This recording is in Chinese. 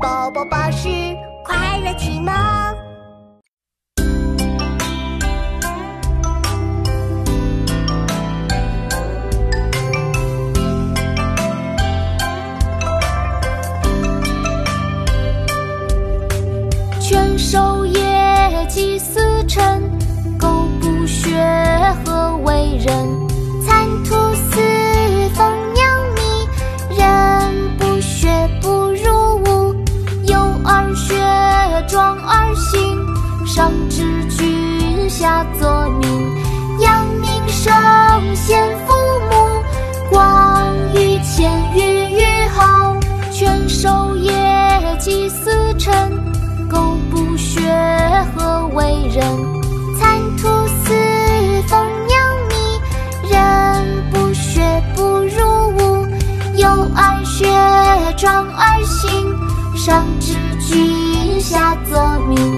宝宝巴士快乐启蒙。犬守野，祭祀臣，上知君，下则民，扬名声，先父母，光于前，裕于后。犬守野，祭祀臣，狗不学，何为人？蚕吐丝，蜂酿蜜，人不学，不如无。幼儿学，壮而行，上知君，下则民。